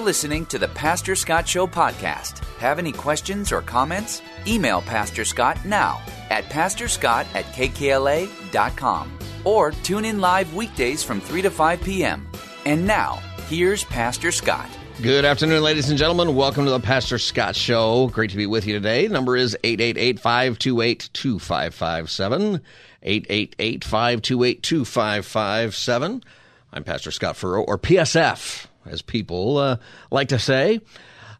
You're listening to the Pastor Scott Show podcast. Have any questions or comments? Email Pastor Scott now at pastorscott at kkla.com or tune in live weekdays from 3 to 5 p.m. And now, here's Pastor Scott. Good afternoon, ladies and gentlemen. Welcome to the Pastor Scott Show. Great to be with you today. Number is 888-528-2557. 888-528-2557. I'm Pastor Scott Furrow, or PSF, as people uh, like to say.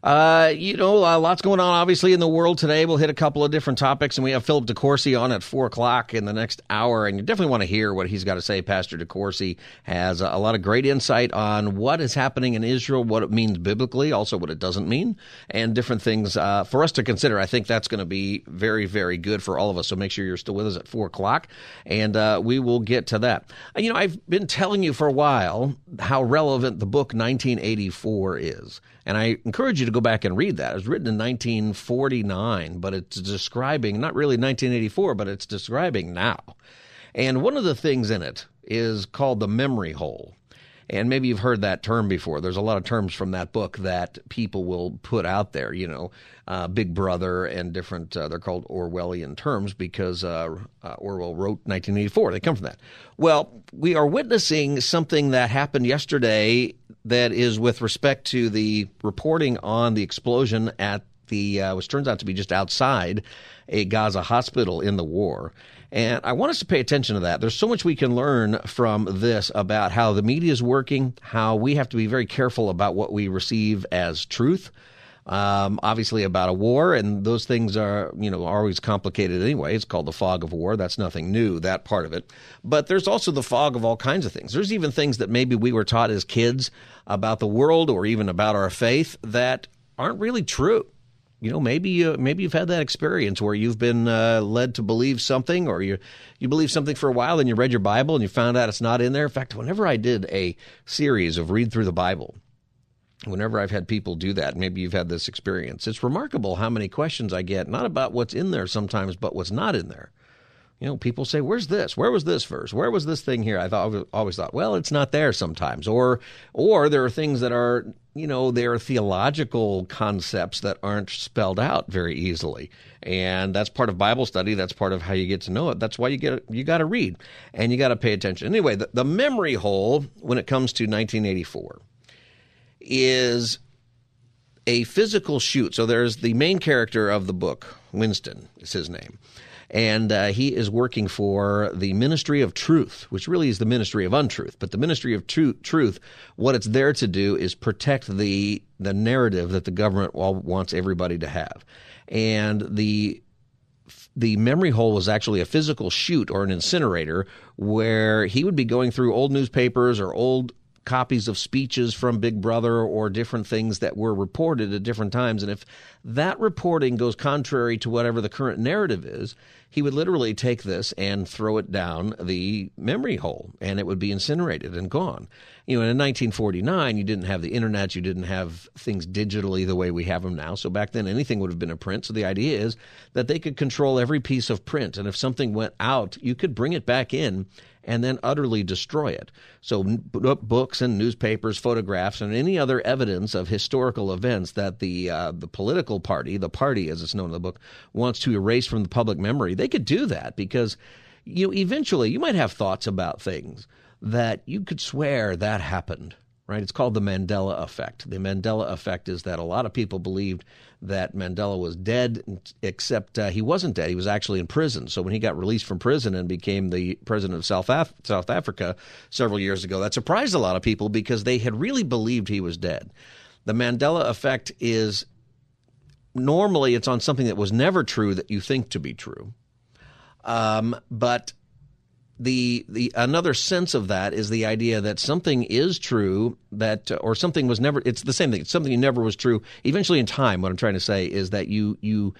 Uh, you know, lots going on obviously in the world today. We'll hit a couple of different topics, and we have Philip DeCourcy on at four o'clock in the next hour, and you definitely want to hear what he's got to say. Pastor DeCourcy has a lot of great insight on what is happening in Israel, what it means biblically, also what it doesn't mean, and different things uh, for us to consider. I think that's going to be very, very good for all of us. So make sure you're still with us at four o'clock, and uh, we will get to that. You know, I've been telling you for a while how relevant the book 1984 is. And I encourage you to go back and read that. It was written in 1949, but it's describing not really 1984, but it's describing now. And one of the things in it is called the memory hole. And maybe you've heard that term before. There's a lot of terms from that book that people will put out there, you know, uh, Big Brother and different, uh, they're called Orwellian terms because uh, uh Orwell wrote 1984. They come from that. Well, we are witnessing something that happened yesterday that is with respect to the reporting on the explosion at the, uh, which turns out to be just outside a Gaza hospital in the war. And I want us to pay attention to that. There's so much we can learn from this about how the media is working, how we have to be very careful about what we receive as truth. Um, obviously, about a war, and those things are, you know, always complicated anyway. It's called the fog of war. That's nothing new, that part of it. But there's also the fog of all kinds of things. There's even things that maybe we were taught as kids about the world or even about our faith that aren't really true you know maybe uh, maybe you've had that experience where you've been uh, led to believe something or you you believe something for a while and you read your bible and you found out it's not in there. In fact whenever i did a series of read through the bible whenever i've had people do that maybe you've had this experience it's remarkable how many questions i get not about what's in there sometimes but what's not in there you know, people say, "Where's this? Where was this verse? Where was this thing here?" I thought, always thought, well, it's not there sometimes, or, or there are things that are, you know, there are theological concepts that aren't spelled out very easily, and that's part of Bible study. That's part of how you get to know it. That's why you get you got to read and you got to pay attention. Anyway, the, the memory hole when it comes to 1984 is a physical chute. So there's the main character of the book, Winston is his name and uh, he is working for the Ministry of Truth, which really is the Ministry of Untruth. But the Ministry of Truth, what it's there to do is protect the the narrative that the government wants everybody to have, and the the memory hole was actually a physical chute or an incinerator where he would be going through old newspapers or old copies of speeches from Big Brother or different things that were reported at different times. And if that reporting goes contrary to whatever the current narrative is, he would literally take this and throw it down the memory hole and it would be incinerated and gone. You know, in 1949, you didn't have the internet, you didn't have things digitally the way we have them now. So back then, anything would have been a print. So the idea is that they could control every piece of print. And if something went out, you could bring it back in and then utterly destroy it. So, books and newspapers, photographs, and any other evidence of historical events that the uh, the political party, the party as it's known in the book, wants to erase from the public memory, they could do that because you know eventually you might have thoughts about things that you could swear that happened right? It's called the Mandela effect. The Mandela effect is that a lot of people believed that Mandela was dead, except uh, he wasn't dead. He was actually in prison. So when he got released from prison and became the president of South, Af- South Africa several years ago, that surprised a lot of people because they had really believed he was dead. The Mandela effect is normally it's on something that was never true that you think to be true. Um, but the the another sense of that is the idea that something is true that uh, or something was never it's the same thing. Something never was true eventually in time what i'm trying to say is that you you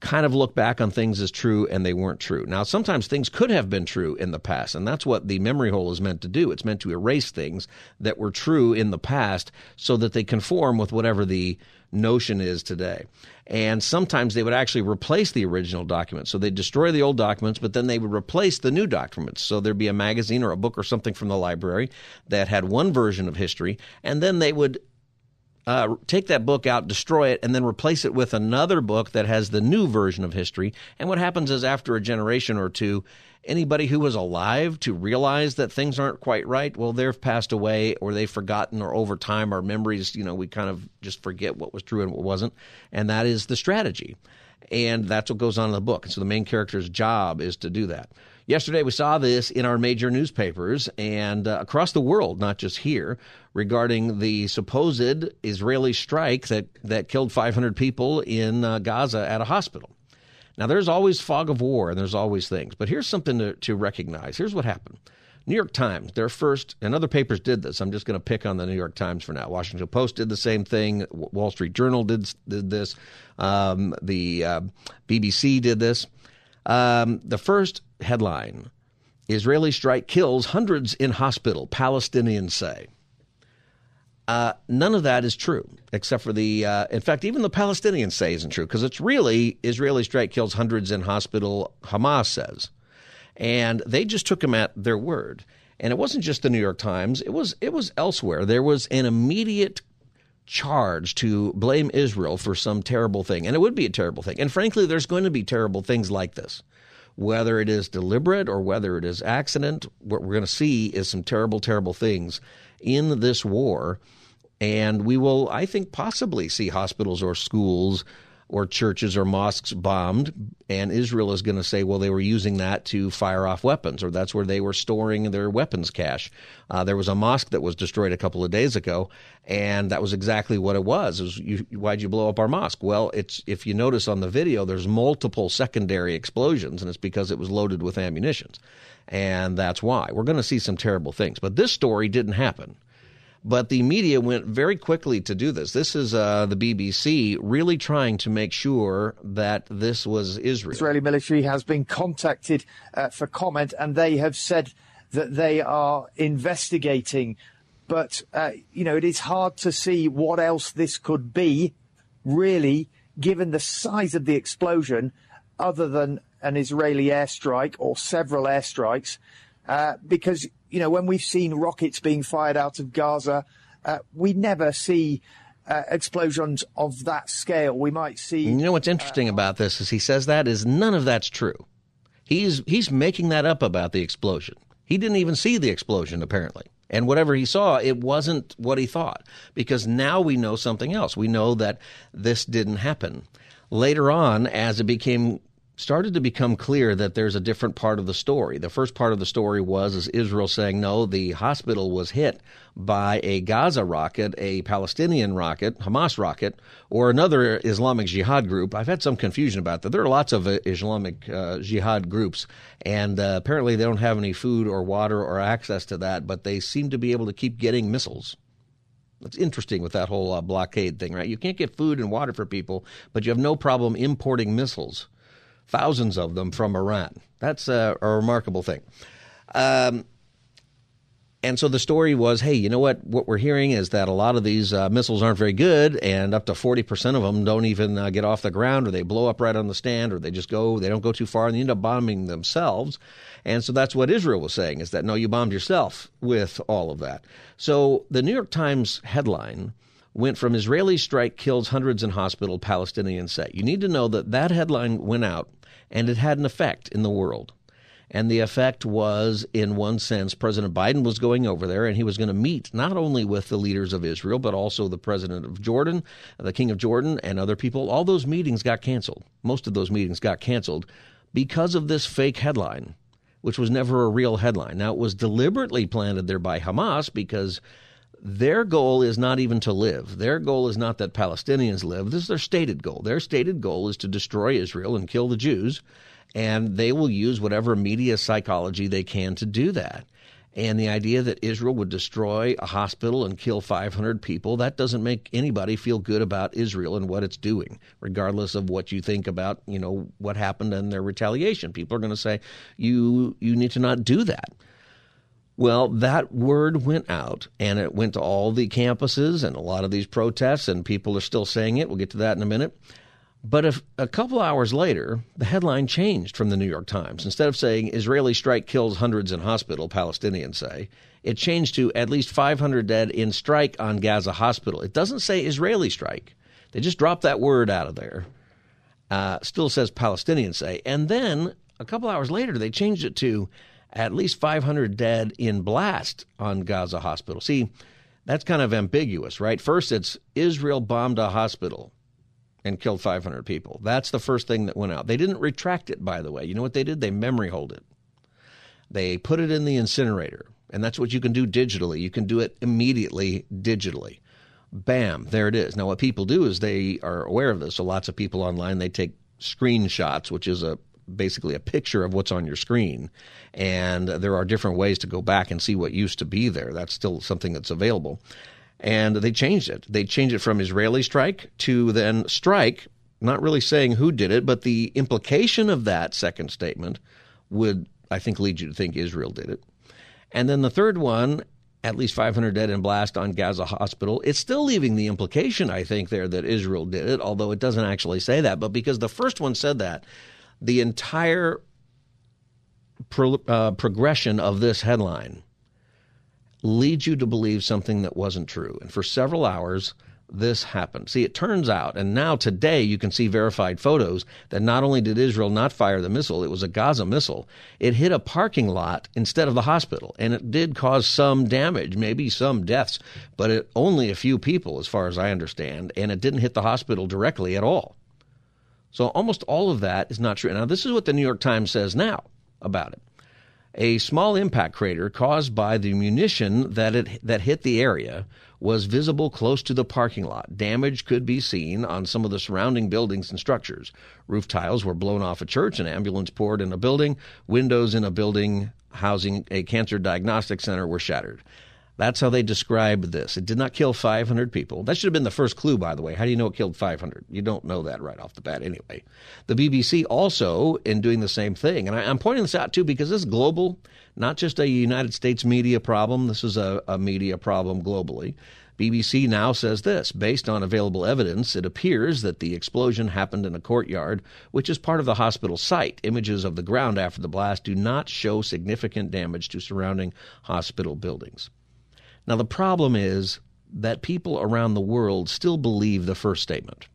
kind of look back on things as true and they weren't true. Now, sometimes things could have been true in the past, and that's what the memory hole is meant to do. It's meant to erase things that were true in the past so that they conform with whatever the notion is today. And sometimes they would actually replace the original documents. So they'd destroy the old documents, but then they would replace the new documents. So there'd be a magazine or a book or something from the library that had one version of history, and then they would uh, take that book out, destroy it, and then replace it with another book that has the new version of history. And what happens is after a generation or two, anybody who was alive to realize that things aren't quite right, well, they've passed away or they've forgotten or over time our memories, you know, we kind of just forget what was true and what wasn't. And that is the strategy. And that's what goes on in the book. And so the main character's job is to do that. Yesterday, we saw this in our major newspapers and uh, across the world, not just here, regarding the supposed Israeli strike that, that killed 500 people in uh, Gaza at a hospital. Now, there's always fog of war and there's always things, but here's something to, to recognize. Here's what happened. New York Times, their first, and other papers did this. I'm just going to pick on the New York Times for now. Washington Post did the same thing. Wall Street Journal did did this. Um, the uh, BBC did this. Um, the first headline: Israeli strike kills hundreds in hospital. Palestinians say. Uh, none of that is true, except for the. Uh, in fact, even the Palestinians say isn't true because it's really Israeli strike kills hundreds in hospital. Hamas says, and they just took them at their word. And it wasn't just the New York Times; it was it was elsewhere. There was an immediate charge to blame Israel for some terrible thing, and it would be a terrible thing. And frankly, there's going to be terrible things like this, whether it is deliberate or whether it is accident. What we're going to see is some terrible, terrible things in this war and we will, I think, possibly see hospitals or schools or churches or mosques bombed. And Israel is going to say, well, they were using that to fire off weapons, or that's where they were storing their weapons cache. Uh, there was a mosque that was destroyed a couple of days ago, and that was exactly what it was. It was you, why'd you blow up our mosque? Well, it's if you notice on the video, there's multiple secondary explosions, and it's because it was loaded with ammunitions. And that's why. We're going to see some terrible things. But this story didn't happen. But the media went very quickly to do this. This is uh, the BBC really trying to make sure that this was Israel. Israeli military has been contacted uh, for comment, and they have said that they are investigating. But, uh, you know, it is hard to see what else this could be, really, given the size of the explosion, other than an Israeli airstrike or several airstrikes. Uh, because you know, when we've seen rockets being fired out of Gaza, uh, we never see uh, explosions of that scale. We might see. You know what's interesting uh, about this is he says that is none of that's true. He's he's making that up about the explosion. He didn't even see the explosion apparently. And whatever he saw, it wasn't what he thought because now we know something else. We know that this didn't happen. Later on, as it became started to become clear that there's a different part of the story. The first part of the story was is Israel saying no, the hospital was hit by a Gaza rocket, a Palestinian rocket, Hamas rocket, or another Islamic Jihad group. I've had some confusion about that. There are lots of uh, Islamic uh, Jihad groups, and uh, apparently they don't have any food or water or access to that, but they seem to be able to keep getting missiles. It's interesting with that whole uh, blockade thing, right? You can't get food and water for people, but you have no problem importing missiles thousands of them from Iran. That's a, a remarkable thing. Um, and so the story was, hey, you know what? What we're hearing is that a lot of these uh, missiles aren't very good, and up to forty percent of them don't even uh, get off the ground, or they blow up right on the stand, or they just go, they don't go too far, and they end up bombing themselves. And so that's what Israel was saying: is that no, you bombed yourself with all of that. So the New York Times headline went from Israeli strike kills hundreds in hospital, Palestinians say. You need to know that that headline went out and it had an effect in the world. And the effect was, in one sense, President Biden was going over there and he was going to meet not only with the leaders of Israel, but also the president of Jordan, the king of Jordan, and other people. All those meetings got canceled. Most of those meetings got canceled because of this fake headline, which was never a real headline. Now, it was deliberately planted there by Hamas because their goal is not even to live. Their goal is not that Palestinians live. This is their stated goal. Their stated goal is to destroy Israel and kill the Jews. And they will use whatever media psychology they can to do that. And the idea that Israel would destroy a hospital and kill 500 people, that doesn't make anybody feel good about Israel and what it's doing, regardless of what you think about, you know, what happened and their retaliation. People are going to say, you, you need to not do that. Well, that word went out and it went to all the campuses and a lot of these protests, and people are still saying it. We'll get to that in a minute. But if, a couple hours later, the headline changed from the New York Times. Instead of saying Israeli strike kills hundreds in hospital, Palestinians say, it changed to at least 500 dead in strike on Gaza hospital. It doesn't say Israeli strike. They just dropped that word out of there. Uh, still says Palestinians say. And then a couple hours later, they changed it to at least 500 dead in blast on Gaza hospital. See, that's kind of ambiguous, right? First, it's Israel bombed a hospital and killed 500 people. That's the first thing that went out. They didn't retract it, by the way. You know what they did? They memory holed it. They put it in the incinerator, and that's what you can do digitally. You can do it immediately digitally. Bam, there it is. Now, what people do is they are aware of this. So, lots of people online they take screenshots, which is a basically a picture of what's on your screen. And there are different ways to go back and see what used to be there. That's still something that's available. And they changed it. They changed it from Israeli strike to then strike, not really saying who did it, but the implication of that second statement would, I think, lead you to think Israel did it. And then the third one, at least 500 dead in blast on Gaza hospital. It's still leaving the implication, I think, there that Israel did it, although it doesn't actually say that. But because the first one said that, the entire pro, uh, progression of this headline leads you to believe something that wasn't true. And for several hours, this happened. See, it turns out, and now today you can see verified photos that not only did Israel not fire the missile, it was a Gaza missile. It hit a parking lot instead of the hospital, and it did cause some damage, maybe some deaths, but it, only a few people, as far as I understand, and it didn't hit the hospital directly at all. So almost all of that is not true. Now, this is what the New York Times says now about it. A small impact crater caused by the munition that it that hit the area was visible close to the parking lot. Damage could be seen on some of the surrounding buildings and structures. Roof tiles were blown off a church, an ambulance poured in a building, windows in a building housing a cancer diagnostic center were shattered. That's how they described this. It did not kill 500 people. That should have been the first clue, by the way. How do you know it killed 500? You don't know that right off the bat anyway. The BBC also, in doing the same thing, and I, am pointing this out too because this is global, not just a United States media problem. This is a, a media problem globally. BBC now says this based on available evidence, it appears that the explosion happened in a courtyard, which is part of the hospital site. Images of the ground after the blast do not show significant damage to surrounding hospital buildings. Now, the problem is that people around the world still believe the first statement.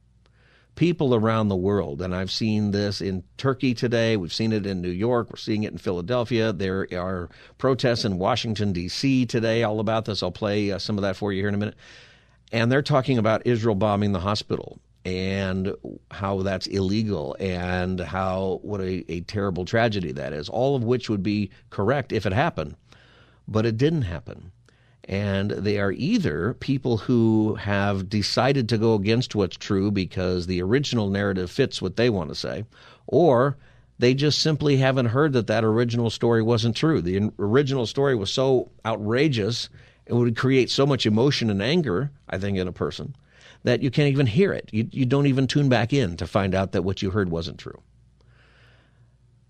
People around the world, and I've seen this in Turkey today, we've seen it in New York, we're seeing it in Philadelphia. There are protests in Washington, D.C. today all about this. I'll play uh, some of that for you here in a minute. And they're talking about Israel bombing the hospital and how that's illegal and how what a, a terrible tragedy that is, all of which would be correct if it happened. But it didn't happen and they are either people who have decided to go against what's true because the original narrative fits what they want to say, or they just simply haven't heard that that original story wasn't true. The original story was so outrageous, it would create so much emotion and anger, I think, in a person that you can't even hear it. You, you don't even tune back in to find out that what you heard wasn't true.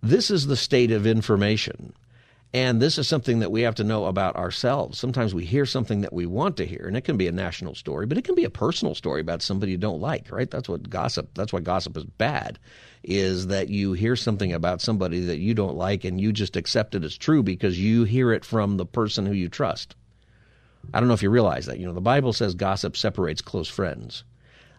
This is the state of information. And this is something that we have to know about ourselves. Sometimes we hear something that we want to hear, and it can be a national story, but it can be a personal story about somebody you don't like, right? That's what gossip, that's why gossip is bad, is that you hear something about somebody that you don't like and you just accept it as true because you hear it from the person who you trust. I don't know if you realize that. You know, the Bible says gossip separates close friends.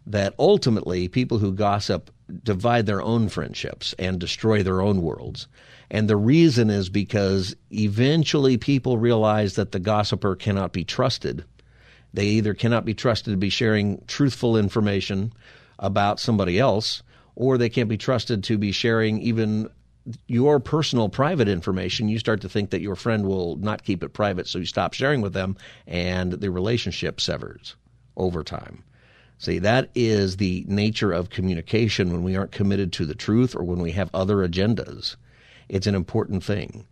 That ultimately, people who gossip divide their own friendships and destroy their own worlds. And the reason is because eventually people realize that the gossiper cannot be trusted. They either cannot be trusted to be sharing truthful information about somebody else, or they can't be trusted to be sharing even your personal private information. You start to think that your friend will not keep it private, so you stop sharing with them, and the relationship severs over time. See, that is the nature of communication when we aren't committed to the truth or when we have other agendas. It's an important thing.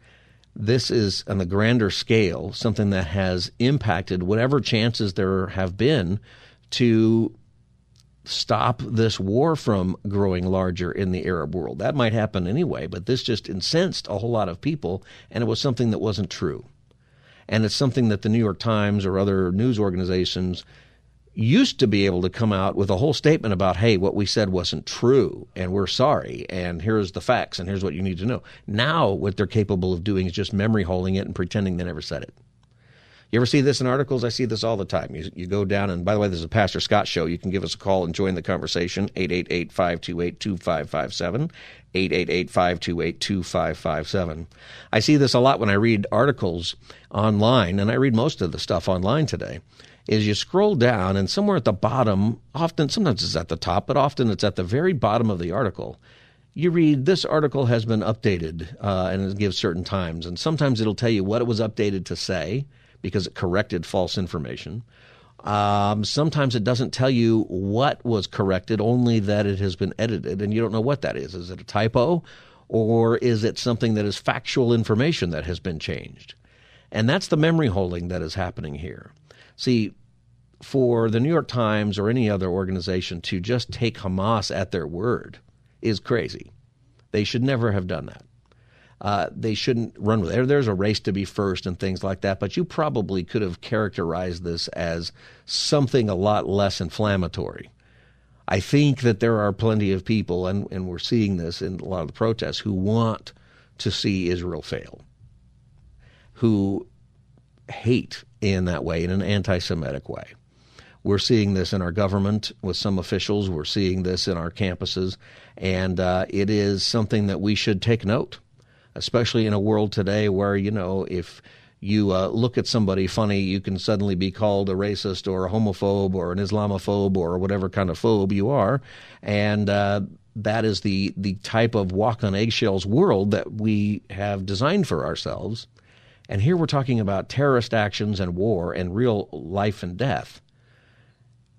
This is, on the grander scale, something that has impacted whatever chances there have been to stop this war from growing larger in the Arab world. That might happen anyway, but this just incensed a whole lot of people, and it was something that wasn't true. And it's something that the New York Times or other news organizations used to be able to come out with a whole statement about, hey, what we said wasn't true, and we're sorry, and here's the facts, and here's what you need to know. Now, what they're capable of doing is just memory holding it and pretending they never said it. You ever see this in articles? I see this all the time. You, you go down, and by the way, this is a Pastor Scott show. You can give us a call and join the conversation, 888 528 2557. 888 528 2557. I see this a lot when I read articles online, and I read most of the stuff online today is you scroll down and somewhere at the bottom, often, sometimes it's at the top, but often it's at the very bottom of the article. You read this article has been updated uh, and it gives certain times. And sometimes it'll tell you what it was updated to say because it corrected false information. Um, sometimes it doesn't tell you what was corrected, only that it has been edited, and you don't know what that is. Is it a typo, or is it something that is factual information that has been changed? And that's the memory holding that is happening here. See, for the New York Times or any other organization to just take Hamas at their word is crazy. They should never have done that. Uh, they shouldn't run with it. There's a race to be first and things like that, but you probably could have characterized this as something a lot less inflammatory. I think that there are plenty of people, and, and we're seeing this in a lot of the protests, who want to see Israel fail, who hate in that way, in an anti Semitic way. We're seeing this in our government with some officials. We're seeing this in our campuses. And uh, it is something that we should take note, especially in a world today where, you know, if you uh, look at somebody funny, you can suddenly be called a racist or a homophobe or an Islamophobe or whatever kind of phobe you are. And uh, that is the, the type of walk on eggshells world that we have designed for ourselves. And here we're talking about terrorist actions and war and real life and death.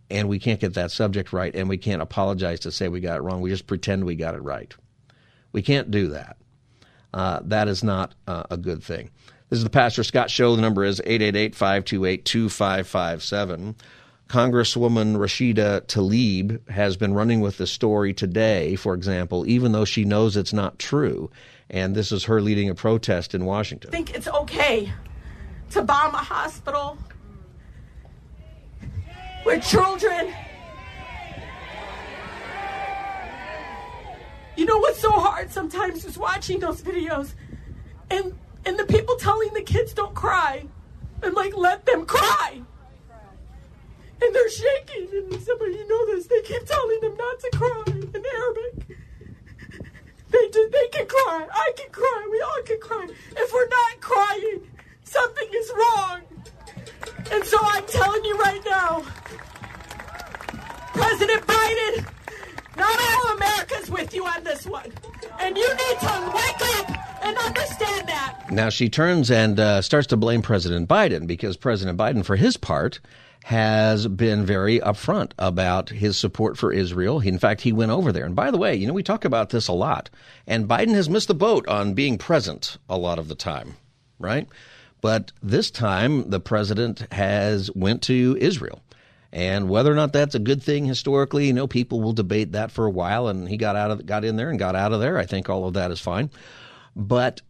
And we can't get that subject right, and we can't apologize to say we got it wrong. We just pretend we got it right. We can't do that. Uh, that is not uh, a good thing. This is the Pastor Scott Show. The number is 888 528 2557. Congresswoman Rashida Tlaib has been running with the story today, for example, even though she knows it's not true and this is her leading a protest in Washington. I think it's okay to bomb a hospital with children. You know what's so hard sometimes is watching those videos and and the people telling the kids don't cry. I'm like, let them cry. And they're shaking, and somebody you know this, they keep telling them not to cry in Arabic. They do, they can cry. I can cry. We all can cry. If we're not crying, something is wrong. And so I'm telling you right now, President Biden, not all America's with you on this one. And you need to wake up and understand that. Now she turns and uh, starts to blame President Biden because President Biden, for his part, has been very upfront about his support for Israel. In fact, he went over there. And by the way, you know, we talk about this a lot. And Biden has missed the boat on being present a lot of the time, right? But this time, the president has went to Israel. And whether or not that's a good thing historically, you know, people will debate that for a while. And he got out of got in there and got out of there. I think all of that is fine. But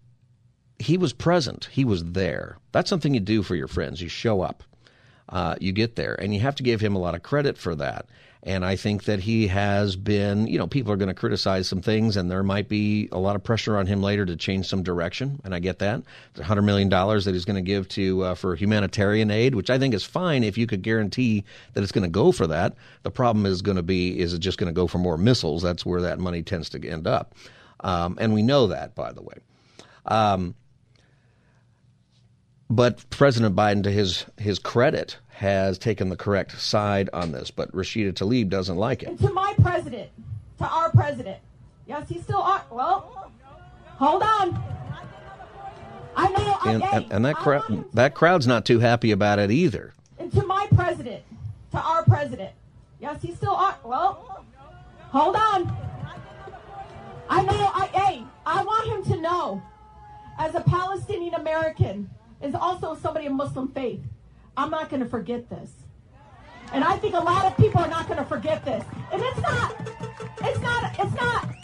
he was present. He was there. That's something you do for your friends. You show up uh, you get there. And you have to give him a lot of credit for that. And I think that he has been, you know, people are going to criticize some things, and there might be a lot of pressure on him later to change some direction. And I get that. The $100 million that he's going to give to uh, for humanitarian aid, which I think is fine if you could guarantee that it's going to go for that. The problem is going to be, is it just going to go for more missiles? That's where that money tends to end up. Um, and we know that, by the way. Um, but President Biden, to his his credit, has taken the correct side on this. But Rashida Tlaib doesn't like it. And to my president, to our president, yes, he's still on. Well, hold on. I know. And, and, and that crowd, that crowd's not too happy about it either. And to my president, to our president, Yes, he's still on. Well, hold on. I know. I hey, I want him to know, as a Palestinian American, is also somebody of Muslim faith. I'm not going to forget this. And I think a lot of people are not going to forget this. And it's not, it's not, it's not,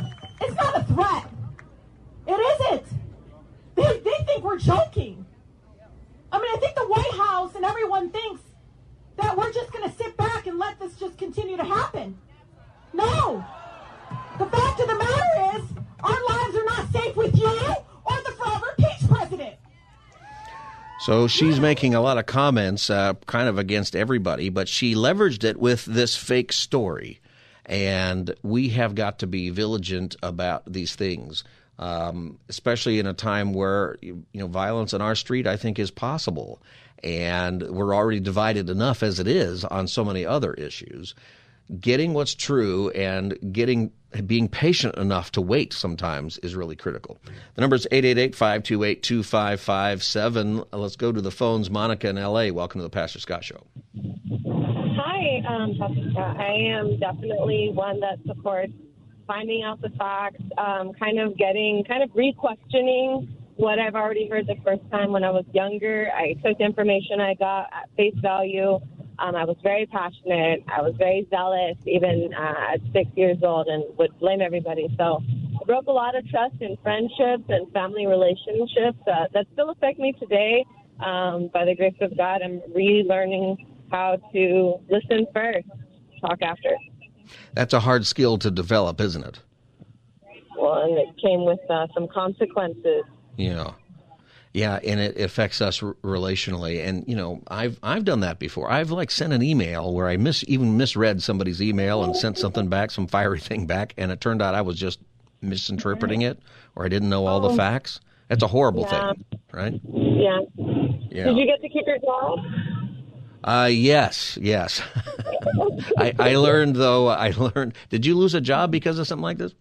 it's not a threat. It isn't. They, they think we're joking. I mean, I think the White House and everyone thinks that we're just going to sit back and let this just continue to happen. No. The fact of the matter is, our lives are not safe with you So she's making a lot of comments, uh, kind of against everybody, but she leveraged it with this fake story. And we have got to be vigilant about these things, um, especially in a time where you know violence on our street, I think, is possible, and we're already divided enough as it is on so many other issues getting what's true and getting being patient enough to wait sometimes is really critical. The number is 888-528-2557. Let's go to the phones. Monica in LA. Welcome to the Pastor Scott Show. Hi, um, Pastor Scott. I am definitely one that supports finding out the facts, um, kind of getting, kind of re-questioning what I've already heard the first time when I was younger. I took information I got at face value um, I was very passionate. I was very zealous, even uh, at six years old, and would blame everybody. So I broke a lot of trust in friendships and family relationships uh, that still affect me today. Um, by the grace of God, I'm relearning how to listen first, talk after. That's a hard skill to develop, isn't it? Well, and it came with uh, some consequences. Yeah. Yeah, and it affects us relationally. And you know, I've I've done that before. I've like sent an email where I mis even misread somebody's email and sent something back, some fiery thing back, and it turned out I was just misinterpreting it or I didn't know all the oh. facts. That's a horrible yeah. thing, right? Yeah. Yeah. Did you get to keep your job? Uh, yes, yes. I, I learned though. I learned. Did you lose a job because of something like this?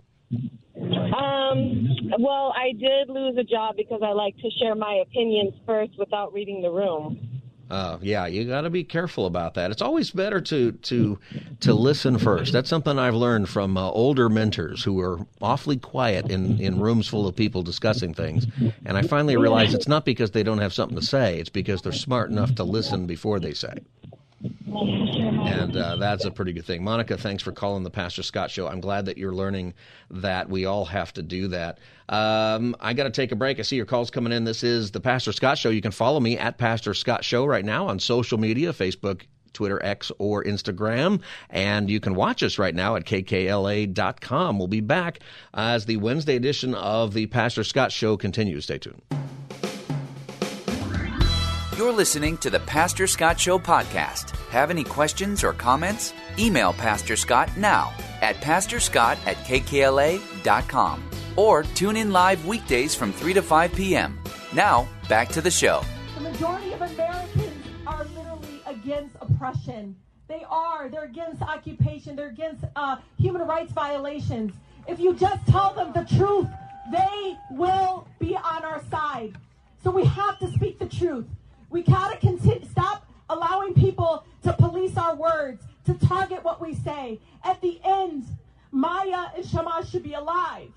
Well, I did lose a job because I like to share my opinions first without reading the room. Uh, yeah, you got to be careful about that. It's always better to to to listen first. That's something I've learned from uh, older mentors who are awfully quiet in in rooms full of people discussing things. And I finally realized it's not because they don't have something to say; it's because they're smart enough to listen before they say. And uh, that's a pretty good thing. Monica, thanks for calling the Pastor Scott Show. I'm glad that you're learning that we all have to do that. Um, I got to take a break. I see your calls coming in. This is the Pastor Scott Show. You can follow me at Pastor Scott Show right now on social media, Facebook, Twitter, X, or Instagram. And you can watch us right now at kkla.com. We'll be back as the Wednesday edition of the Pastor Scott Show continues. Stay tuned. You're listening to the Pastor Scott Show podcast. Have any questions or comments? Email Pastor Scott now at pastorscott at kkla.com or tune in live weekdays from 3 to 5 p.m. Now, back to the show. The majority of Americans are literally against oppression. They are. They're against occupation. They're against uh, human rights violations. If you just tell them the truth, they will be on our side. So we have to speak the truth. We gotta stop allowing people to police our words, to target what we say. At the end, Maya and Shama should be alive.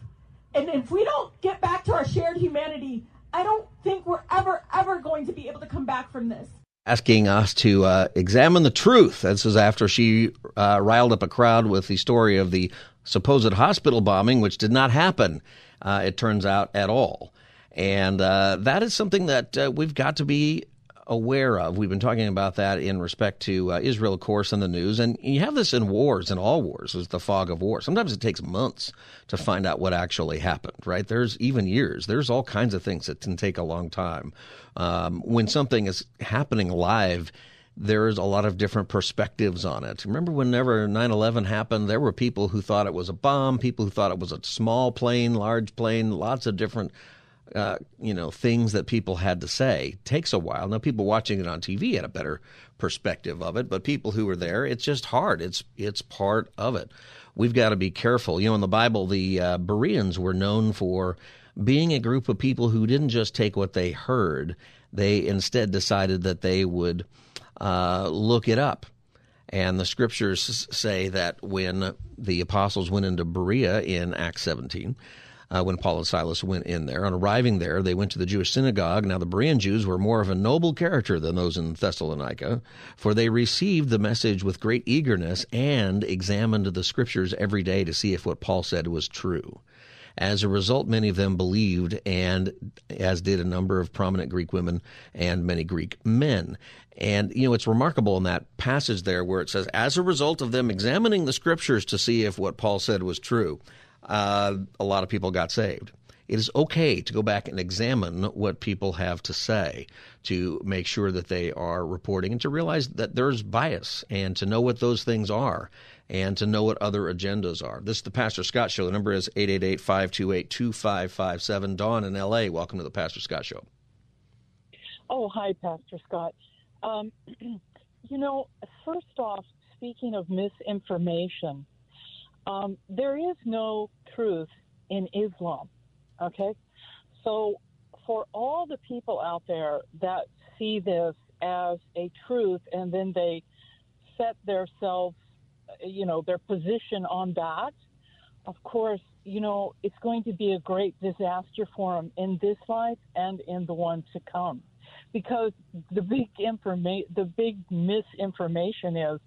And if we don't get back to our shared humanity, I don't think we're ever, ever going to be able to come back from this. Asking us to uh, examine the truth. This is after she uh, riled up a crowd with the story of the supposed hospital bombing, which did not happen, uh, it turns out, at all. And uh, that is something that uh, we've got to be aware of. We've been talking about that in respect to uh, Israel, of course, in the news. And you have this in wars, in all wars, is the fog of war. Sometimes it takes months to find out what actually happened, right? There's even years. There's all kinds of things that can take a long time. Um, when something is happening live, there's a lot of different perspectives on it. Remember whenever 9 11 happened, there were people who thought it was a bomb, people who thought it was a small plane, large plane, lots of different uh, you know things that people had to say takes a while. Now people watching it on TV had a better perspective of it, but people who were there, it's just hard. It's it's part of it. We've got to be careful. You know, in the Bible, the uh, Bereans were known for being a group of people who didn't just take what they heard; they instead decided that they would uh, look it up And the scriptures say that when the apostles went into Berea in Acts 17, uh, when Paul and Silas went in there. On arriving there, they went to the Jewish synagogue. Now, the Berean Jews were more of a noble character than those in Thessalonica, for they received the message with great eagerness and examined the scriptures every day to see if what Paul said was true. As a result, many of them believed, and as did a number of prominent Greek women and many Greek men. And, you know, it's remarkable in that passage there where it says, as a result of them examining the scriptures to see if what Paul said was true, uh, a lot of people got saved. It is okay to go back and examine what people have to say to make sure that they are reporting and to realize that there's bias and to know what those things are and to know what other agendas are. This is the Pastor Scott Show. The number is 888 528 2557. Dawn in LA, welcome to the Pastor Scott Show. Oh, hi, Pastor Scott. Um, you know, first off, speaking of misinformation, um, there is no truth in Islam. Okay? So, for all the people out there that see this as a truth and then they set themselves, you know, their position on that, of course, you know, it's going to be a great disaster for them in this life and in the one to come. Because the big informa- the big misinformation is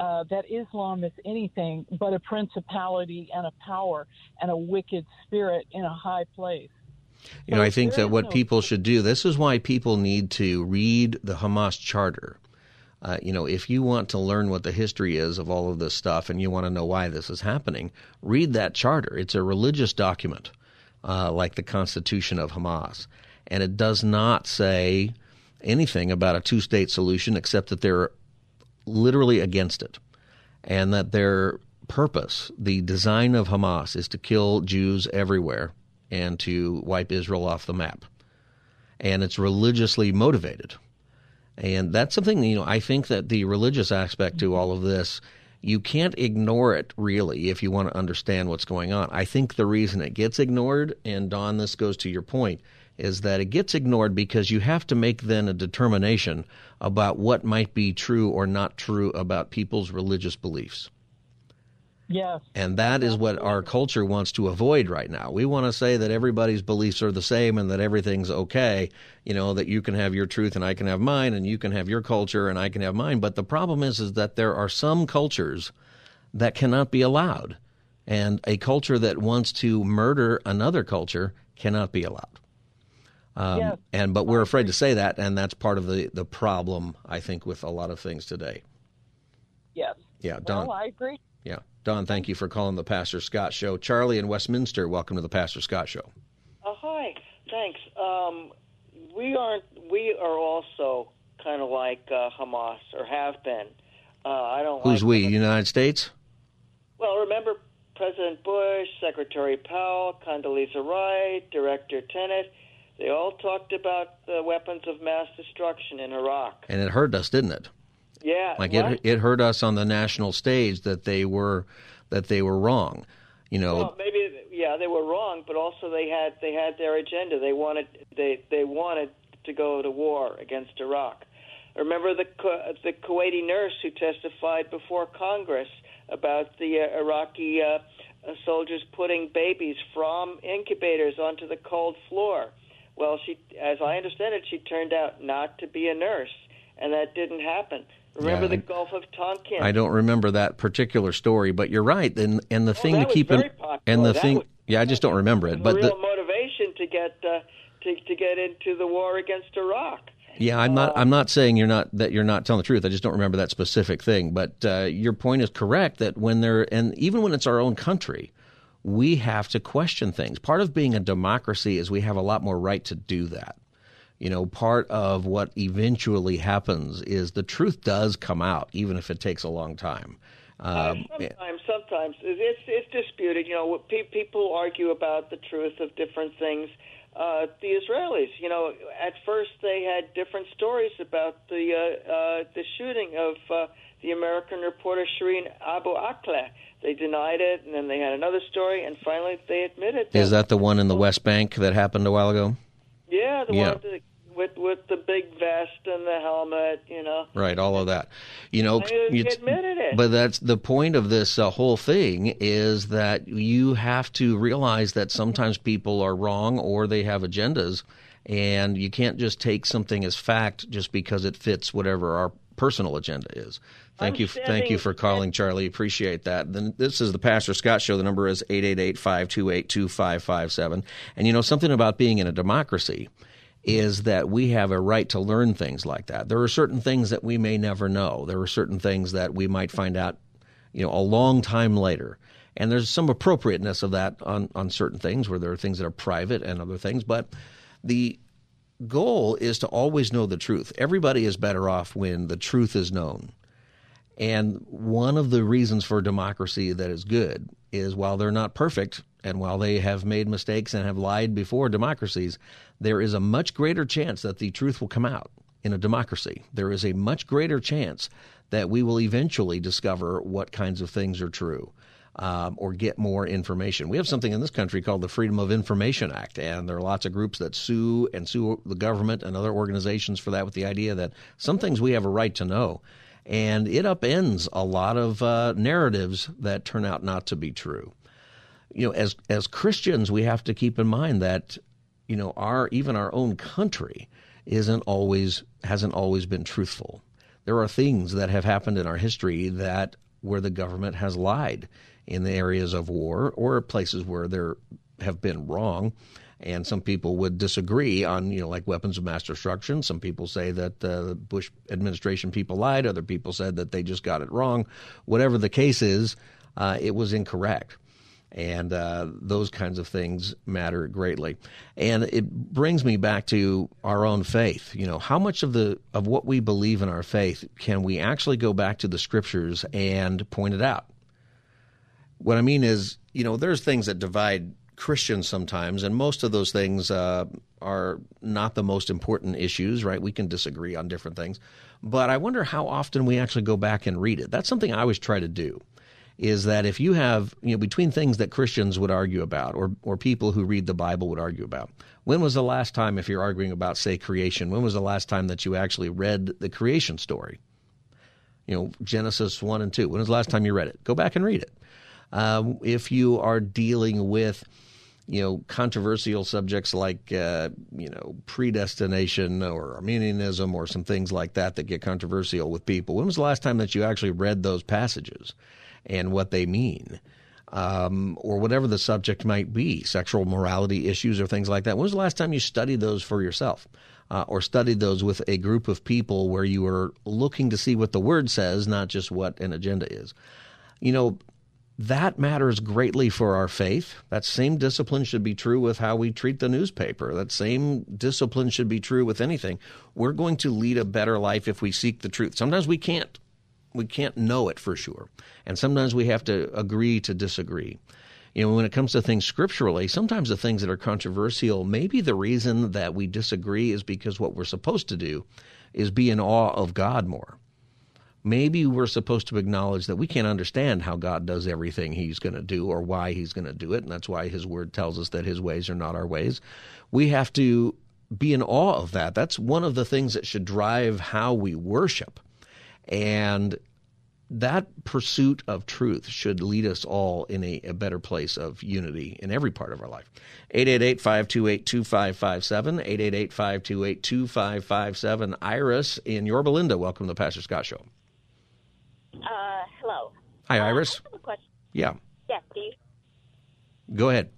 uh, that Islam is anything but a principality and a power and a wicked spirit in a high place. You know, I think that what no people should do, this is why people need to read the Hamas Charter. Uh, you know, if you want to learn what the history is of all of this stuff and you want to know why this is happening, read that charter. It's a religious document, uh, like the Constitution of Hamas. And it does not say anything about a two state solution except that they're literally against it, and that their purpose, the design of Hamas, is to kill Jews everywhere and to wipe Israel off the map. And it's religiously motivated. And that's something, you know, I think that the religious aspect to all of this, you can't ignore it really if you want to understand what's going on. I think the reason it gets ignored, and Don, this goes to your point, is that it gets ignored because you have to make then a determination about what might be true or not true about people's religious beliefs. Yes. And that is what our culture wants to avoid right now. We want to say that everybody's beliefs are the same and that everything's okay, you know, that you can have your truth and I can have mine and you can have your culture and I can have mine. But the problem is is that there are some cultures that cannot be allowed. And a culture that wants to murder another culture cannot be allowed. Um, yes. And but we're afraid to say that, and that's part of the the problem I think with a lot of things today. Yes. Yeah, Don. Well, I agree. Yeah, Don. Thank you for calling the Pastor Scott Show. Charlie in Westminster, welcome to the Pastor Scott Show. Uh, hi. Thanks. Um, we aren't. We are also kind of like uh, Hamas, or have been. Uh, I don't. Who's like we? United States. Well, remember President Bush, Secretary Powell, Condoleezza Rice, Director Tenet they all talked about the weapons of mass destruction in Iraq. And it hurt us, didn't it? Yeah. Like it it hurt us on the national stage that they were that they were wrong. You know. Well, maybe yeah, they were wrong, but also they had they had their agenda. They wanted they they wanted to go to war against Iraq. Remember the the Kuwaiti nurse who testified before Congress about the uh, Iraqi uh, soldiers putting babies from incubators onto the cold floor. Well, she, as I understand it, she turned out not to be a nurse, and that didn't happen. Remember yeah, the Gulf of Tonkin? I don't remember that particular story, but you're right. And and the oh, thing to keep in and the that thing, was, yeah, I just don't remember it. But real the motivation to get uh, to to get into the war against Iraq. Yeah, I'm not. Uh, I'm not saying you're not that you're not telling the truth. I just don't remember that specific thing. But uh, your point is correct that when they're and even when it's our own country, we have to question things. Part of being a democracy is we have a lot more right to do that. You know, part of what eventually happens is the truth does come out, even if it takes a long time. Um, uh, sometimes, sometimes it's it's disputed. You know, people argue about the truth of different things. Uh, the Israelis, you know, at first they had different stories about the uh, uh, the shooting of uh, the American reporter Shireen Abu Akleh they denied it, and then they had another story, and finally they admitted. That, Is that the one in the West Bank that happened a while ago? Yeah, the yeah. one the with with the big vest and the helmet, you know. Right, all of that. You know, I it's- admitted it. but that's the point of this uh, whole thing is that you have to realize that sometimes people are wrong or they have agendas, and you can't just take something as fact just because it fits whatever our personal agenda is. Thank I'm you, thank you for calling, Charlie. Appreciate that. Then this is the Pastor Scott Show. The number is 888-528-2557. And you know something about being in a democracy is that we have a right to learn things like that. There are certain things that we may never know. There are certain things that we might find out, you know, a long time later. And there's some appropriateness of that on, on certain things where there are things that are private and other things. But the goal is to always know the truth. Everybody is better off when the truth is known. And one of the reasons for democracy that is good is while they're not perfect and while they have made mistakes and have lied before democracies, there is a much greater chance that the truth will come out in a democracy. There is a much greater chance that we will eventually discover what kinds of things are true. Um, or get more information. We have something in this country called the Freedom of Information Act, and there are lots of groups that sue and sue the government and other organizations for that with the idea that some things we have a right to know and it upends a lot of uh, narratives that turn out not to be true. You know, as as Christians, we have to keep in mind that you know our even our own country isn't always hasn't always been truthful. There are things that have happened in our history that where the government has lied in the areas of war or places where there have been wrong. And some people would disagree on you know like weapons of mass destruction. Some people say that uh, the bush administration people lied. Other people said that they just got it wrong. Whatever the case is uh, it was incorrect and uh, those kinds of things matter greatly and it brings me back to our own faith you know how much of the of what we believe in our faith can we actually go back to the scriptures and point it out what I mean is, you know, there's things that divide Christians sometimes, and most of those things uh, are not the most important issues, right? We can disagree on different things. But I wonder how often we actually go back and read it. That's something I always try to do. Is that if you have, you know, between things that Christians would argue about or, or people who read the Bible would argue about, when was the last time, if you're arguing about, say, creation, when was the last time that you actually read the creation story? You know, Genesis 1 and 2. When was the last time you read it? Go back and read it. Um, if you are dealing with you know controversial subjects like uh, you know predestination or Arminianism or some things like that that get controversial with people. When was the last time that you actually read those passages and what they mean? Um, or whatever the subject might be, sexual morality issues or things like that. When was the last time you studied those for yourself? Uh, or studied those with a group of people where you were looking to see what the word says, not just what an agenda is. You know, that matters greatly for our faith. That same discipline should be true with how we treat the newspaper. That same discipline should be true with anything. We're going to lead a better life if we seek the truth. Sometimes we can't. We can't know it for sure. And sometimes we have to agree to disagree. You know, when it comes to things scripturally, sometimes the things that are controversial, maybe the reason that we disagree is because what we're supposed to do is be in awe of God more maybe we're supposed to acknowledge that we can't understand how God does everything He's going to do or why He's going to do it. And that's why His Word tells us that His ways are not our ways. We have to be in awe of that. That's one of the things that should drive how we worship. And that pursuit of truth should lead us all in a, a better place of unity in every part of our life. 888-528-2557, 888-528-2557. Iris in Yorba Linda, welcome to the Pastor Scott Show. Uh, hello. Hi, Uh, Iris. A question. Yeah, Yes, go ahead.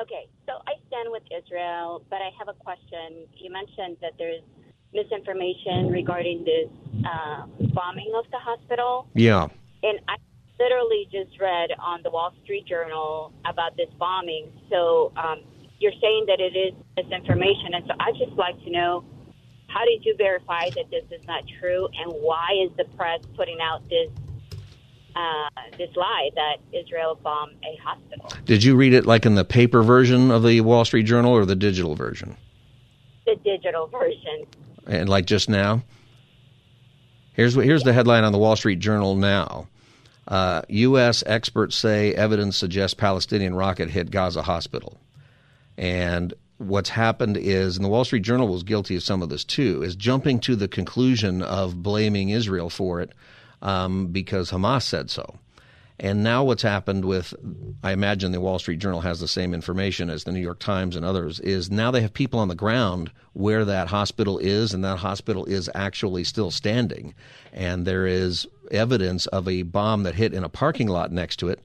Okay, so I stand with Israel, but I have a question. You mentioned that there's misinformation regarding this uh, bombing of the hospital, Yeah. and I literally just read on the Wall Street Journal about this bombing. So um, you're saying that it is misinformation, and so I'd just like to know how did you verify that this is not true, and why is the press putting out this uh, this lie that Israel bombed a hospital? Did you read it like in the paper version of the Wall Street Journal or the digital version? The digital version. And like just now? Here's what here's the headline on the Wall Street Journal now. Uh, U.S. experts say evidence suggests Palestinian rocket hit Gaza hospital. And what's happened is, and the Wall Street Journal was guilty of some of this too, is jumping to the conclusion of blaming Israel for it um, because Hamas said so. And now what's happened with, I imagine the Wall Street Journal has the same information as the New York Times and others, is now they have people on the ground where that hospital is, and that hospital is actually still standing. And there is evidence of a bomb that hit in a parking lot next to it,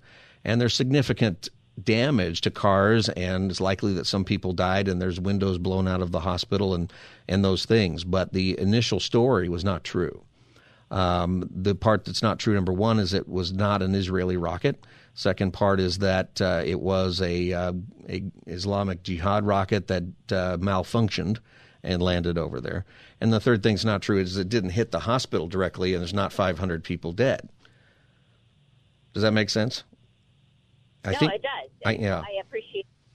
and there's significant damage to cars, and it's likely that some people died, and there's windows blown out of the hospital and, and those things. But the initial story was not true. Um, the part that's not true, number one, is it was not an Israeli rocket. Second part is that uh, it was a, uh, a, Islamic Jihad rocket that uh, malfunctioned and landed over there. And the third thing's not true is it didn't hit the hospital directly, and there's not 500 people dead. Does that make sense? I no, think, it does. I, yeah. I appreciate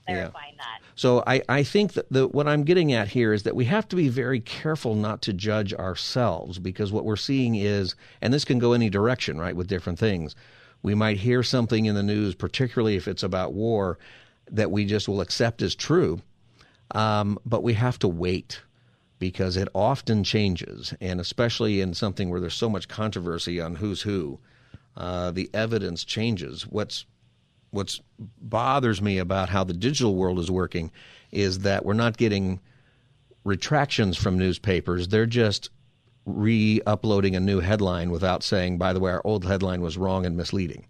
clarifying yeah. that. So I, I think that the, what I'm getting at here is that we have to be very careful not to judge ourselves because what we're seeing is, and this can go any direction, right, with different things. We might hear something in the news, particularly if it's about war, that we just will accept as true, um, but we have to wait because it often changes, and especially in something where there's so much controversy on who's who, uh, the evidence changes. What's what bothers me about how the digital world is working is that we're not getting retractions from newspapers. They're just re uploading a new headline without saying, by the way, our old headline was wrong and misleading.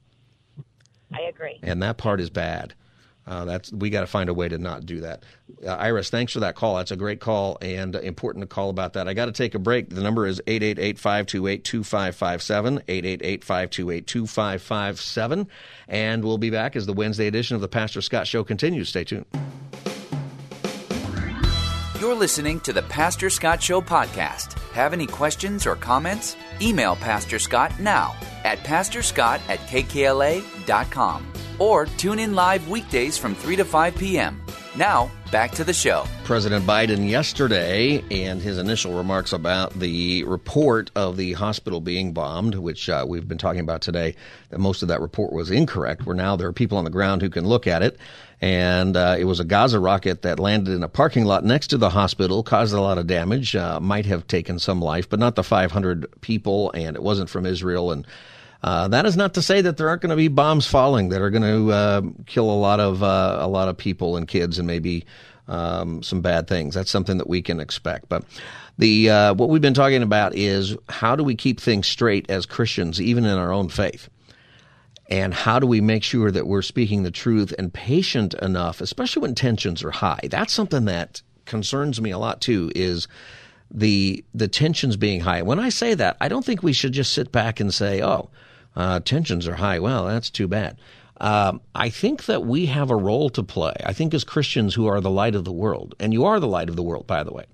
I agree. And that part is bad. Uh, that's we got to find a way to not do that. Uh, Iris, thanks for that call. That's a great call and important to call about that. I got to take a break. The number is 888-528-2557, 888-528-2557, and we'll be back as the Wednesday edition of the Pastor Scott Show continues. Stay tuned. You're listening to the Pastor Scott Show podcast. Have any questions or comments? Email Pastor Scott now at pastorscott at kkla.com or tune in live weekdays from 3 to 5 p.m. Now, back to the show. President Biden yesterday and his initial remarks about the report of the hospital being bombed, which uh, we've been talking about today, that most of that report was incorrect. Where now there are people on the ground who can look at it. And uh, it was a Gaza rocket that landed in a parking lot next to the hospital, caused a lot of damage, uh, might have taken some life, but not the 500 people, and it wasn't from Israel. And uh, that is not to say that there aren't going to be bombs falling that are going to uh, kill a lot of uh, a lot of people and kids and maybe um, some bad things. That's something that we can expect. But the uh, what we've been talking about is how do we keep things straight as Christians, even in our own faith, and how do we make sure that we're speaking the truth and patient enough, especially when tensions are high. That's something that concerns me a lot too. Is the the tensions being high. When I say that, I don't think we should just sit back and say, "Oh, uh, tensions are high. Well, that's too bad. Um, I think that we have a role to play. I think as Christians who are the light of the world, and you are the light of the world, by the way.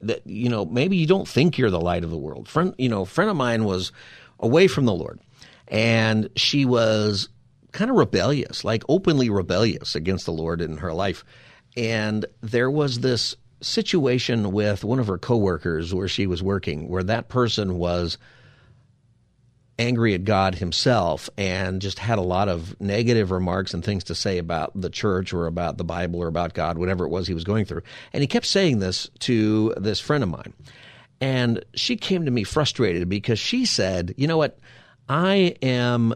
That you know, maybe you don't think you're the light of the world. Friend, you know, a friend of mine was away from the Lord, and she was kind of rebellious, like openly rebellious against the Lord in her life. And there was this situation with one of her coworkers where she was working, where that person was angry at God himself and just had a lot of negative remarks and things to say about the church or about the Bible or about God, whatever it was he was going through. And he kept saying this to this friend of mine. And she came to me frustrated because she said, You know what? I am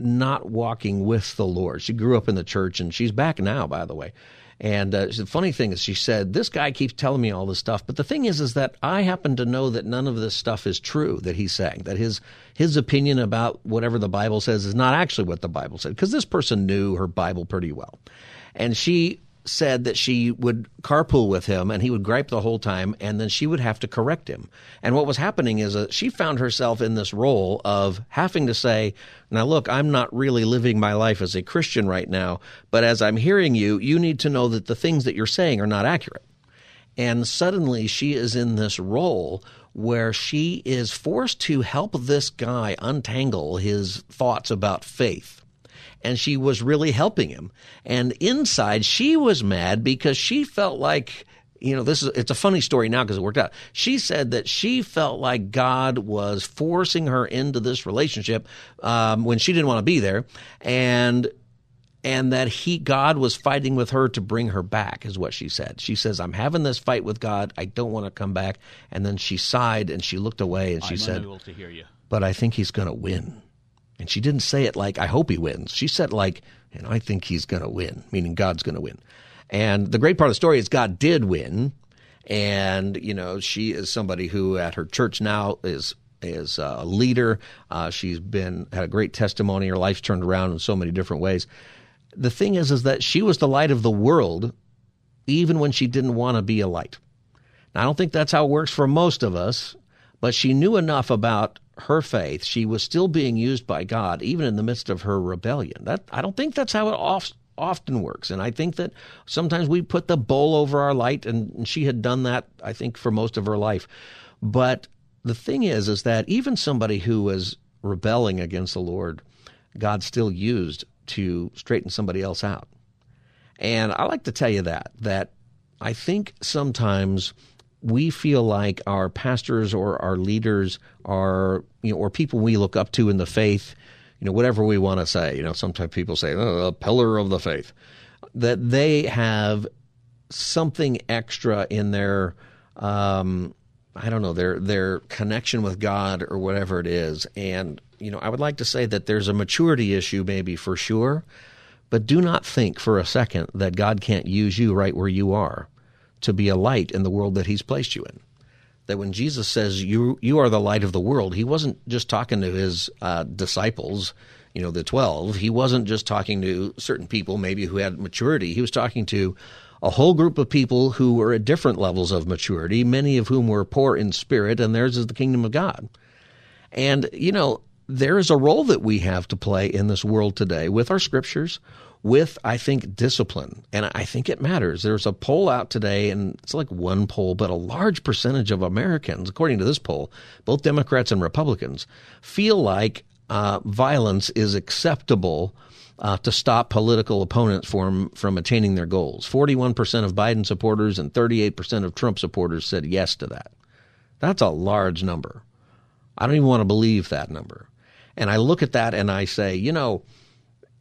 not walking with the Lord. She grew up in the church and she's back now, by the way. And uh, the funny thing is, she said, "This guy keeps telling me all this stuff, but the thing is, is that I happen to know that none of this stuff is true that he's saying. That his his opinion about whatever the Bible says is not actually what the Bible said, because this person knew her Bible pretty well, and she said that she would carpool with him and he would gripe the whole time and then she would have to correct him. And what was happening is that she found herself in this role of having to say, now look, I'm not really living my life as a Christian right now, but as I'm hearing you, you need to know that the things that you're saying are not accurate. And suddenly she is in this role where she is forced to help this guy untangle his thoughts about faith and she was really helping him. And inside, she was mad because she felt like you know, this is it's a funny story now because it worked out. She said that she felt like God was forcing her into this relationship um, when she didn't want to be there, and and that he God was fighting with her to bring her back is what she said. She says, "I'm having this fight with God. I don't want to come back." And then she sighed and she looked away and she I'm said, to hear you. "But I think he's going to win." And she didn't say it like, "I hope he wins." She said like, "And I think he's going to win," meaning God's going to win. And the great part of the story is God did win. And you know, she is somebody who at her church now is is a leader. Uh, she's been had a great testimony. Her life's turned around in so many different ways the thing is is that she was the light of the world even when she didn't want to be a light. Now, I don't think that's how it works for most of us, but she knew enough about her faith. She was still being used by God even in the midst of her rebellion. That I don't think that's how it off, often works. And I think that sometimes we put the bowl over our light and, and she had done that I think for most of her life. But the thing is is that even somebody who was rebelling against the Lord, God still used to straighten somebody else out. And I like to tell you that, that I think sometimes we feel like our pastors or our leaders are, you know, or people we look up to in the faith, you know, whatever we want to say. You know, sometimes people say, oh, a pillar of the faith, that they have something extra in their, um, I don't know, their their connection with God or whatever it is. And you know, I would like to say that there's a maturity issue, maybe for sure, but do not think for a second that God can't use you right where you are to be a light in the world that He's placed you in. That when Jesus says you you are the light of the world, He wasn't just talking to His uh, disciples, you know, the twelve. He wasn't just talking to certain people, maybe who had maturity. He was talking to a whole group of people who were at different levels of maturity, many of whom were poor in spirit, and theirs is the kingdom of God. And, you know, there is a role that we have to play in this world today with our scriptures, with, I think, discipline. And I think it matters. There's a poll out today, and it's like one poll, but a large percentage of Americans, according to this poll, both Democrats and Republicans, feel like uh, violence is acceptable uh, to stop political opponents from, from attaining their goals. 41% of Biden supporters and 38% of Trump supporters said yes to that. That's a large number. I don't even want to believe that number. And I look at that and I say, you know,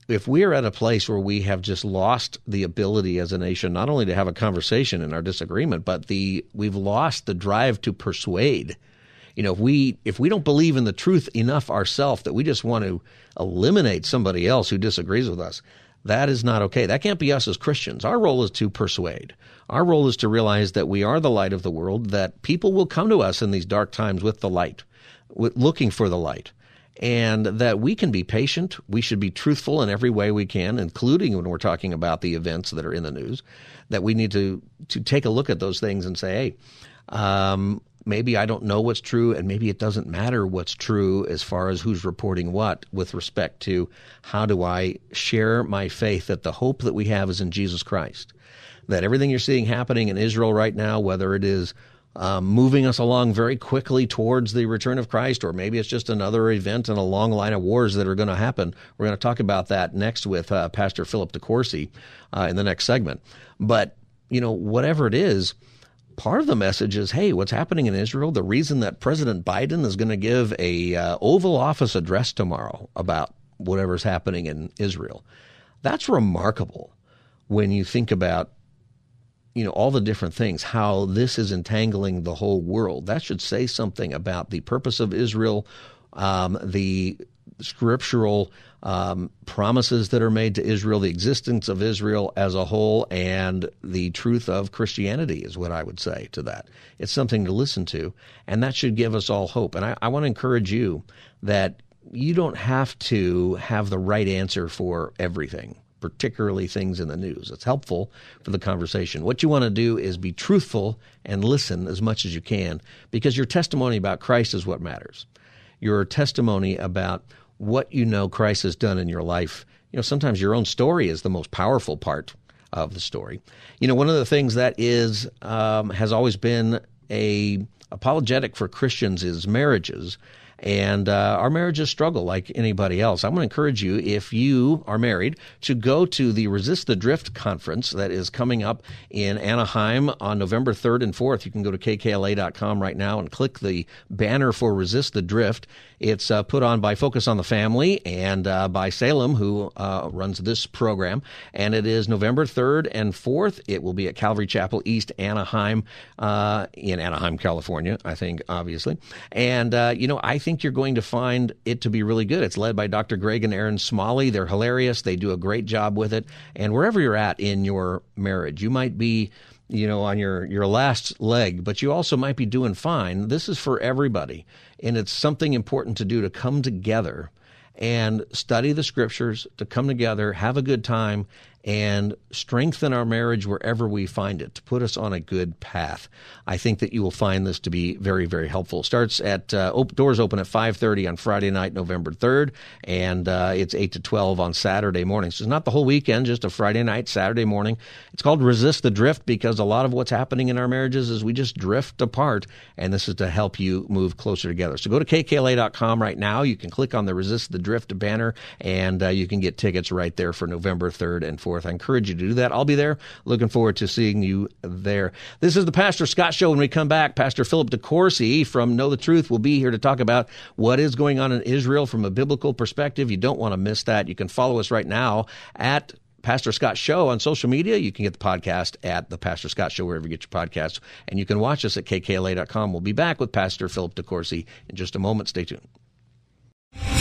if we're at a place where we have just lost the ability as a nation not only to have a conversation in our disagreement, but the we've lost the drive to persuade. You know, if we if we don't believe in the truth enough ourselves that we just want to eliminate somebody else who disagrees with us, that is not okay. That can't be us as Christians. Our role is to persuade. Our role is to realize that we are the light of the world, that people will come to us in these dark times with the light, with, looking for the light and that we can be patient. We should be truthful in every way we can, including when we're talking about the events that are in the news. That we need to to take a look at those things and say, hey. Um, maybe I don't know what's true, and maybe it doesn't matter what's true as far as who's reporting what with respect to how do I share my faith that the hope that we have is in Jesus Christ. That everything you're seeing happening in Israel right now, whether it is um, moving us along very quickly towards the return of Christ, or maybe it's just another event in a long line of wars that are going to happen. We're going to talk about that next with uh, Pastor Philip DeCourcy uh, in the next segment. But, you know, whatever it is, part of the message is hey, what's happening in Israel, the reason that President Biden is going to give a uh, Oval Office address tomorrow about whatever's happening in Israel, that's remarkable when you think about you know all the different things how this is entangling the whole world. That should say something about the purpose of israel um, the scriptural um, promises that are made to israel the existence of israel as a whole and the truth of christianity is what i would say to that. It's something to listen to and that should give us all hope. And i, I want to encourage you that you don't have to have the right answer for everything particularly things in the news. It's helpful for the conversation. What you want to do is be truthful and listen as much as you can because your testimony about Christ is what matters. Your testimony about what you know Christ has done in your life. You know, sometimes your own story is the most powerful part of the story. You know, one of the things that is um, has always been a apologetic for Christians is marriages and uh, our marriages struggle like anybody else. I'm going to encourage you, if you are married, to go to the Resist the Drift conference that is coming up in Anaheim on November 3rd and 4th. You can go to kkla.com right now and click the banner for Resist the Drift. It's uh, put on by Focus on the Family and uh, by Salem, who uh, runs this program. And it is November 3rd and 4th. It will be at Calvary Chapel East Anaheim uh, in Anaheim, California, I think, obviously. And, uh, you know, I think think you're going to find it to be really good. It's led by Dr. Greg and Erin Smalley. They're hilarious. They do a great job with it. And wherever you're at in your marriage, you might be you know, on your, your last leg, but you also might be doing fine. This is for everybody. And it's something important to do to come together and study the scriptures, to come together, have a good time, and strengthen our marriage wherever we find it to put us on a good path. I think that you will find this to be very, very helpful. It starts at uh, op- doors open at 5:30 on Friday night, November 3rd, and uh, it's 8 to 12 on Saturday morning. So it's not the whole weekend, just a Friday night, Saturday morning. It's called Resist the Drift because a lot of what's happening in our marriages is we just drift apart, and this is to help you move closer together. So go to kkla.com right now. You can click on the Resist the Drift banner, and uh, you can get tickets right there for November 3rd and 4th forth. I encourage you to do that. I'll be there. Looking forward to seeing you there. This is the Pastor Scott Show. When we come back, Pastor Philip DeCourcy from Know the Truth will be here to talk about what is going on in Israel from a biblical perspective. You don't want to miss that. You can follow us right now at Pastor Scott Show on social media. You can get the podcast at the Pastor Scott Show wherever you get your podcasts, and you can watch us at kkla.com. We'll be back with Pastor Philip DeCourcy in just a moment. Stay tuned.